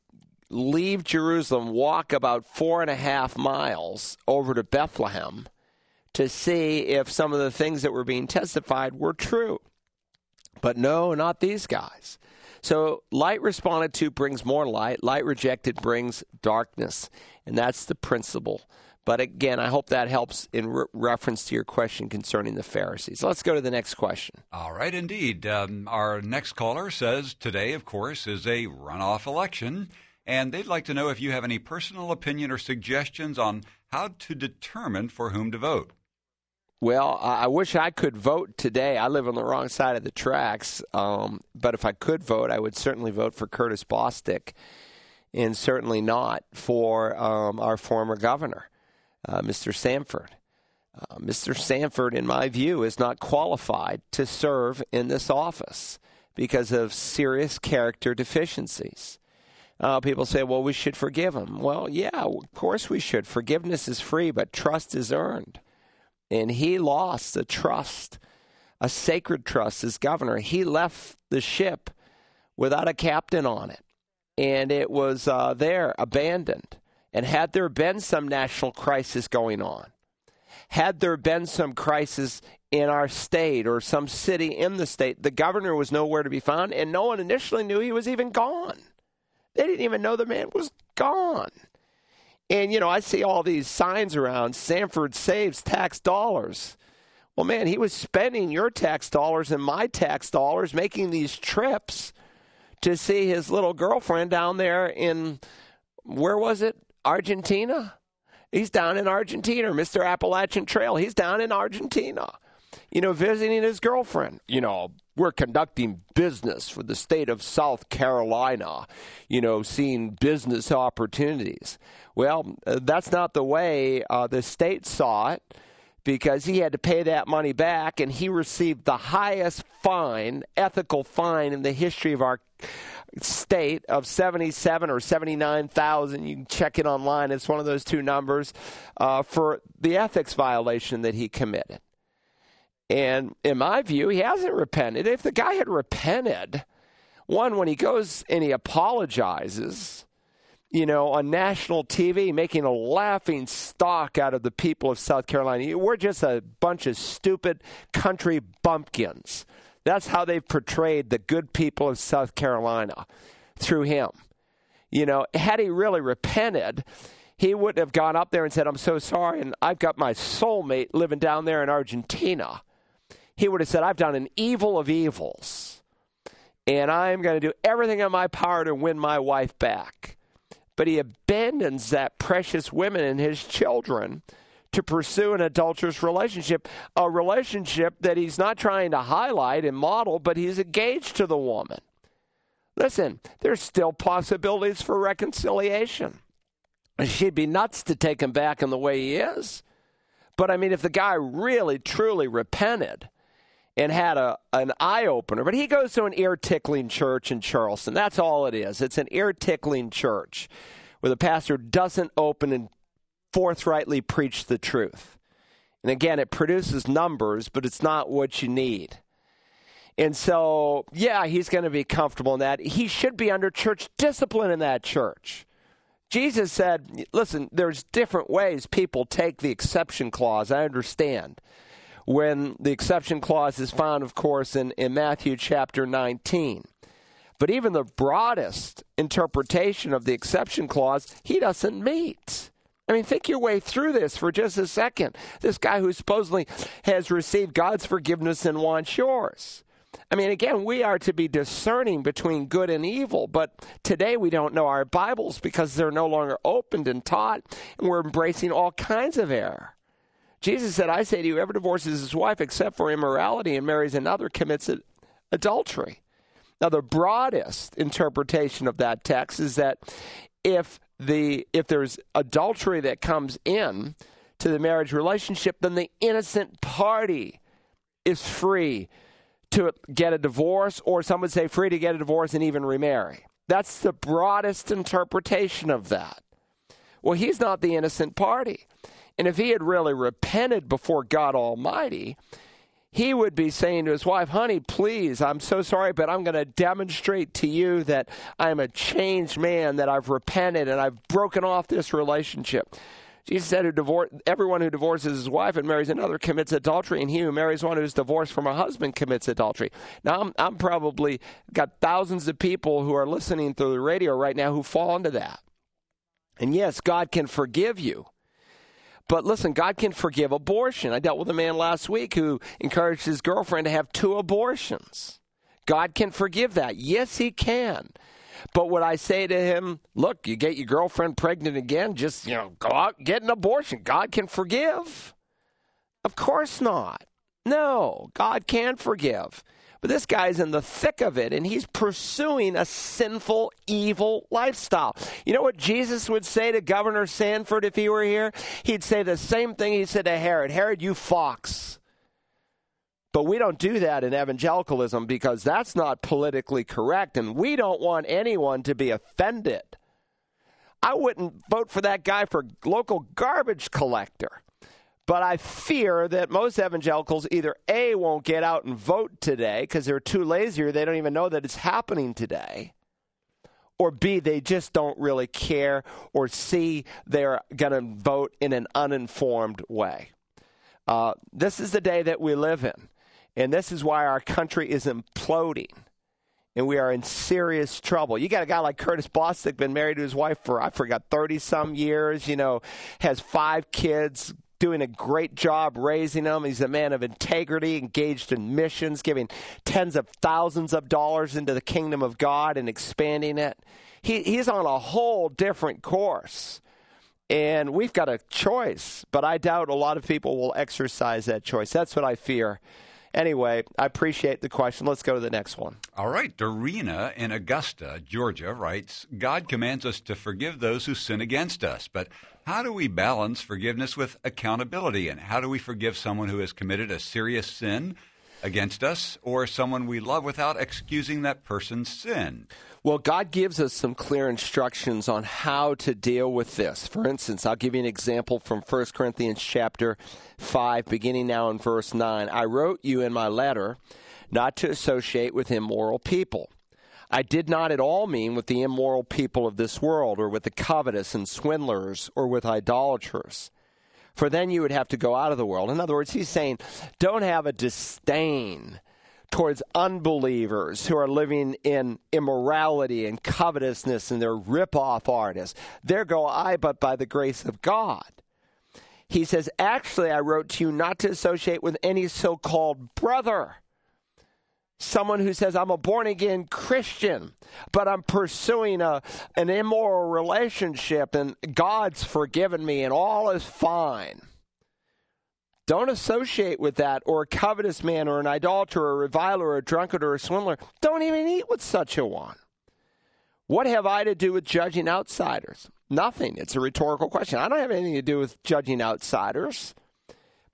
leave Jerusalem, walk about four and a half miles over to Bethlehem to see if some of the things that were being testified were true. But no, not these guys. So light responded to brings more light, light rejected brings darkness. And that's the principle. But again, I hope that helps in re- reference to your question concerning the Pharisees. Let's go to the next question. All right, indeed. Um, our next caller says today, of course, is a runoff election and they'd like to know if you have any personal opinion or suggestions on how to determine for whom to vote. Well, I wish I could vote today. I live on the wrong side of the tracks, um, but if I could vote, I would certainly vote for Curtis Bostic, and certainly not for um, our former governor, uh, Mr. Sanford. Uh, Mr. Sanford, in my view, is not qualified to serve in this office because of serious character deficiencies. Uh, people say, well, we should forgive him. Well, yeah, of course we should. Forgiveness is free, but trust is earned. And he lost a trust, a sacred trust as governor. He left the ship without a captain on it, and it was uh, there, abandoned. And had there been some national crisis going on, had there been some crisis in our state or some city in the state, the governor was nowhere to be found, and no one initially knew he was even gone. They didn't even know the man was gone. And, you know, I see all these signs around Sanford saves tax dollars. Well, man, he was spending your tax dollars and my tax dollars making these trips to see his little girlfriend down there in, where was it? Argentina? He's down in Argentina, Mr. Appalachian Trail. He's down in Argentina, you know, visiting his girlfriend. You know, we're conducting business for the state of South Carolina, you know, seeing business opportunities. Well, uh, that's not the way uh, the state saw it because he had to pay that money back and he received the highest fine, ethical fine in the history of our state of 77 or 79,000. You can check it online. It's one of those two numbers uh, for the ethics violation that he committed. And in my view, he hasn't repented. If the guy had repented, one, when he goes and he apologizes, you know, on national TV, making a laughing stock out of the people of South Carolina. We're just a bunch of stupid country bumpkins. That's how they've portrayed the good people of South Carolina through him. You know, had he really repented, he wouldn't have gone up there and said, I'm so sorry, and I've got my soulmate living down there in Argentina. He would have said, I've done an evil of evils, and I'm going to do everything in my power to win my wife back. But he abandons that precious woman and his children to pursue an adulterous relationship, a relationship that he's not trying to highlight and model, but he's engaged to the woman. Listen, there's still possibilities for reconciliation. She'd be nuts to take him back in the way he is. But I mean, if the guy really, truly repented and had a an eye opener, but he goes to an ear tickling church in Charleston. That's all it is. It's an ear tickling church where the pastor doesn't open and forthrightly preach the truth. And again, it produces numbers, but it's not what you need. And so, yeah, he's going to be comfortable in that. He should be under church discipline in that church. Jesus said, listen, there's different ways people take the exception clause. I understand. When the exception clause is found, of course, in, in Matthew chapter 19. But even the broadest interpretation of the exception clause, he doesn't meet. I mean, think your way through this for just a second. This guy who supposedly has received God's forgiveness and wants yours. I mean, again, we are to be discerning between good and evil, but today we don't know our Bibles because they're no longer opened and taught, and we're embracing all kinds of error. Jesus said, I say to you, whoever divorces his wife except for immorality and marries another commits adultery. Now, the broadest interpretation of that text is that if the if there's adultery that comes in to the marriage relationship, then the innocent party is free to get a divorce, or some would say free to get a divorce and even remarry. That's the broadest interpretation of that. Well, he's not the innocent party. And if he had really repented before God Almighty, he would be saying to his wife, Honey, please, I'm so sorry, but I'm going to demonstrate to you that I'm a changed man, that I've repented and I've broken off this relationship. Jesus said, who divorce, everyone who divorces his wife and marries another commits adultery, and he who marries one who's divorced from a husband commits adultery. Now, I'm, I'm probably got thousands of people who are listening through the radio right now who fall into that. And yes, God can forgive you. But listen, God can forgive abortion. I dealt with a man last week who encouraged his girlfriend to have two abortions. God can forgive that. Yes, He can. But would I say to him, look, you get your girlfriend pregnant again, just, you know, go out get an abortion. God can forgive. Of course not. No, God can forgive. But this guy's in the thick of it and he's pursuing a sinful, evil lifestyle. You know what Jesus would say to Governor Sanford if he were here? He'd say the same thing he said to Herod Herod, you fox. But we don't do that in evangelicalism because that's not politically correct, and we don't want anyone to be offended. I wouldn't vote for that guy for local garbage collector. But I fear that most evangelicals either A, won't get out and vote today because they're too lazy or they don't even know that it's happening today. Or B, they just don't really care. Or C, they're going to vote in an uninformed way. Uh, this is the day that we live in. And this is why our country is imploding. And we are in serious trouble. You got a guy like Curtis Bostic, been married to his wife for, I forgot, 30 some years, you know, has five kids, doing a great job raising them. He's a man of integrity, engaged in missions, giving tens of thousands of dollars into the kingdom of God and expanding it. He, he's on a whole different course. And we've got a choice, but I doubt a lot of people will exercise that choice. That's what I fear. Anyway, I appreciate the question. Let's go to the next one. All right. Dorina in Augusta, Georgia writes God commands us to forgive those who sin against us. But how do we balance forgiveness with accountability? And how do we forgive someone who has committed a serious sin against us or someone we love without excusing that person's sin? Well, God gives us some clear instructions on how to deal with this. For instance, I'll give you an example from 1 Corinthians chapter 5, beginning now in verse 9. I wrote you in my letter not to associate with immoral people. I did not at all mean with the immoral people of this world, or with the covetous and swindlers, or with idolaters. For then you would have to go out of the world. In other words, he's saying, don't have a disdain towards unbelievers who are living in immorality and covetousness and they're rip-off artists. There go I, but by the grace of God. He says, Actually, I wrote to you not to associate with any so called brother. Someone who says, I'm a born again Christian, but I'm pursuing a, an immoral relationship and God's forgiven me and all is fine. Don't associate with that, or a covetous man, or an idolater, or a reviler, or a drunkard, or a swindler. Don't even eat with such a one. What have I to do with judging outsiders? Nothing. It's a rhetorical question. I don't have anything to do with judging outsiders.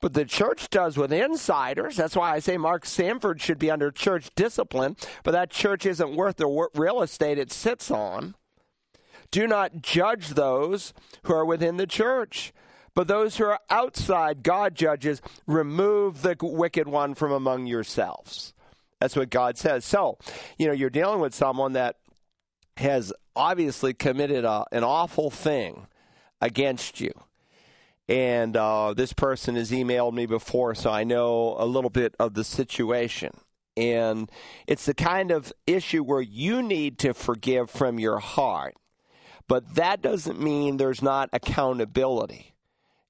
But the church does with insiders. That's why I say Mark Sanford should be under church discipline, but that church isn't worth the real estate it sits on. Do not judge those who are within the church. But those who are outside, God judges, remove the wicked one from among yourselves. That's what God says. So, you know, you're dealing with someone that has obviously committed a, an awful thing against you. And uh, this person has emailed me before, so I know a little bit of the situation. And it's the kind of issue where you need to forgive from your heart. But that doesn't mean there's not accountability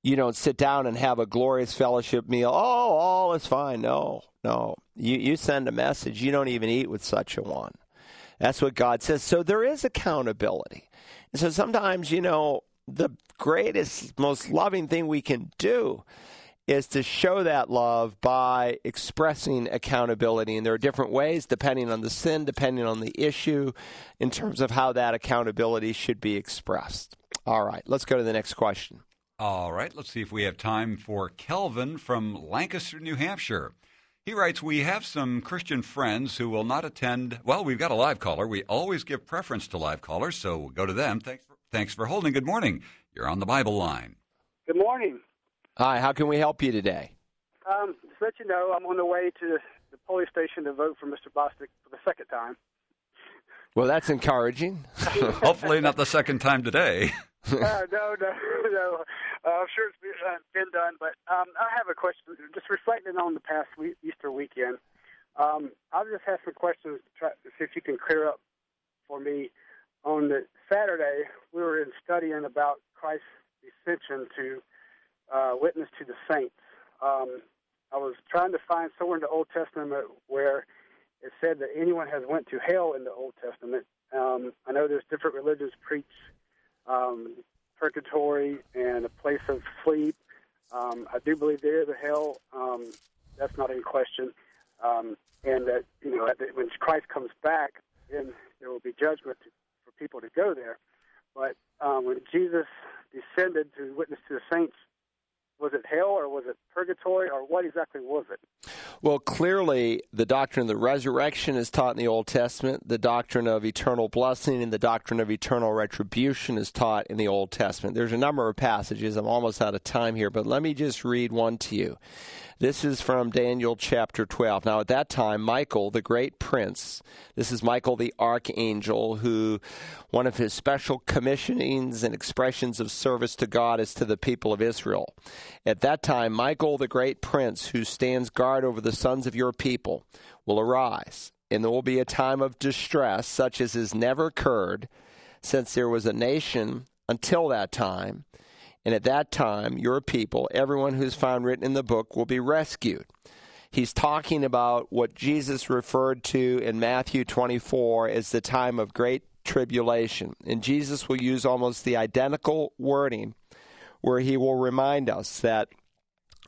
you don't sit down and have a glorious fellowship meal. Oh, all is fine. No, no. You, you send a message. You don't even eat with such a one. That's what God says. So there is accountability. And so sometimes, you know, the greatest, most loving thing we can do is to show that love by expressing accountability. And there are different ways, depending on the sin, depending on the issue, in terms of how that accountability should be expressed. All right, let's go to the next question. All right, let's see if we have time for Kelvin from Lancaster, New Hampshire. He writes, We have some Christian friends who will not attend. Well, we've got a live caller. We always give preference to live callers, so we'll go to them. Thanks for, thanks for holding. Good morning. You're on the Bible line. Good morning. Hi, how can we help you today? Um, just let you know, I'm on the way to the polling station to vote for Mr. Bostic for the second time. Well, that's encouraging. (laughs) Hopefully, not the second time today. uh, no, no, (laughs) no. Uh, I'm sure it's been, uh, been done, but um, I have a question. Just reflecting on the past week, Easter weekend, um, I'll just have some questions to try to see if you can clear up for me. On the Saturday, we were in studying about Christ's ascension to uh, witness to the saints. Um, I was trying to find somewhere in the Old Testament where it said that anyone has went to hell in the Old Testament. Um, I know there's different religions preach um, purgatory and a place of sleep. Um, I do believe there is a hell. Um, that's not in question. Um, and that you know, when Christ comes back, then there will be judgment to, for people to go there. But um, when Jesus descended to witness to the saints, was it hell or was it purgatory or what exactly was it? Well, clearly, the doctrine of the resurrection is taught in the Old Testament. The doctrine of eternal blessing and the doctrine of eternal retribution is taught in the Old Testament. There's a number of passages. I'm almost out of time here, but let me just read one to you. This is from Daniel chapter 12. Now, at that time, Michael, the great prince, this is Michael the archangel, who one of his special commissionings and expressions of service to God is to the people of Israel. At that time, Michael, the great prince, who stands guard over the sons of your people, will arise, and there will be a time of distress such as has never occurred since there was a nation until that time and at that time, your people, everyone who's found written in the book, will be rescued. He's talking about what Jesus referred to in Matthew 24 as the time of great tribulation. And Jesus will use almost the identical wording where he will remind us that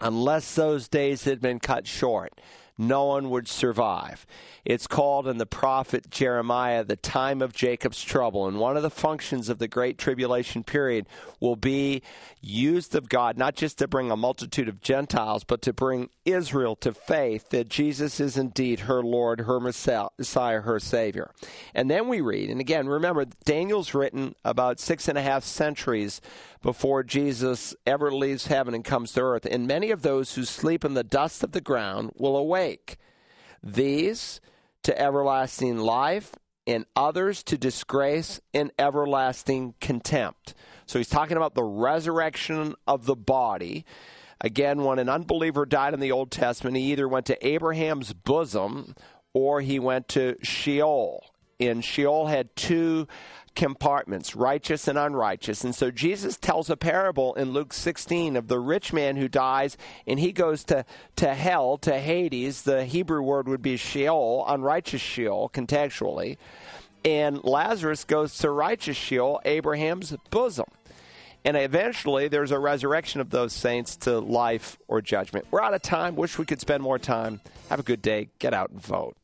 unless those days had been cut short, no one would survive. It's called in the prophet Jeremiah the time of Jacob's trouble. And one of the functions of the Great Tribulation period will be used of God not just to bring a multitude of Gentiles, but to bring Israel to faith that Jesus is indeed her Lord, her Messiah, her Savior. And then we read, and again, remember, Daniel's written about six and a half centuries before Jesus ever leaves heaven and comes to earth. And many of those who sleep in the dust of the ground will awake. These to everlasting life, and others to disgrace and everlasting contempt. So he's talking about the resurrection of the body. Again, when an unbeliever died in the Old Testament, he either went to Abraham's bosom or he went to Sheol. And Sheol had two compartments, righteous and unrighteous. And so Jesus tells a parable in Luke 16 of the rich man who dies and he goes to, to hell, to Hades. The Hebrew word would be Sheol, unrighteous Sheol, contextually. And Lazarus goes to righteous Sheol, Abraham's bosom. And eventually, there's a resurrection of those saints to life or judgment. We're out of time. Wish we could spend more time. Have a good day. Get out and vote.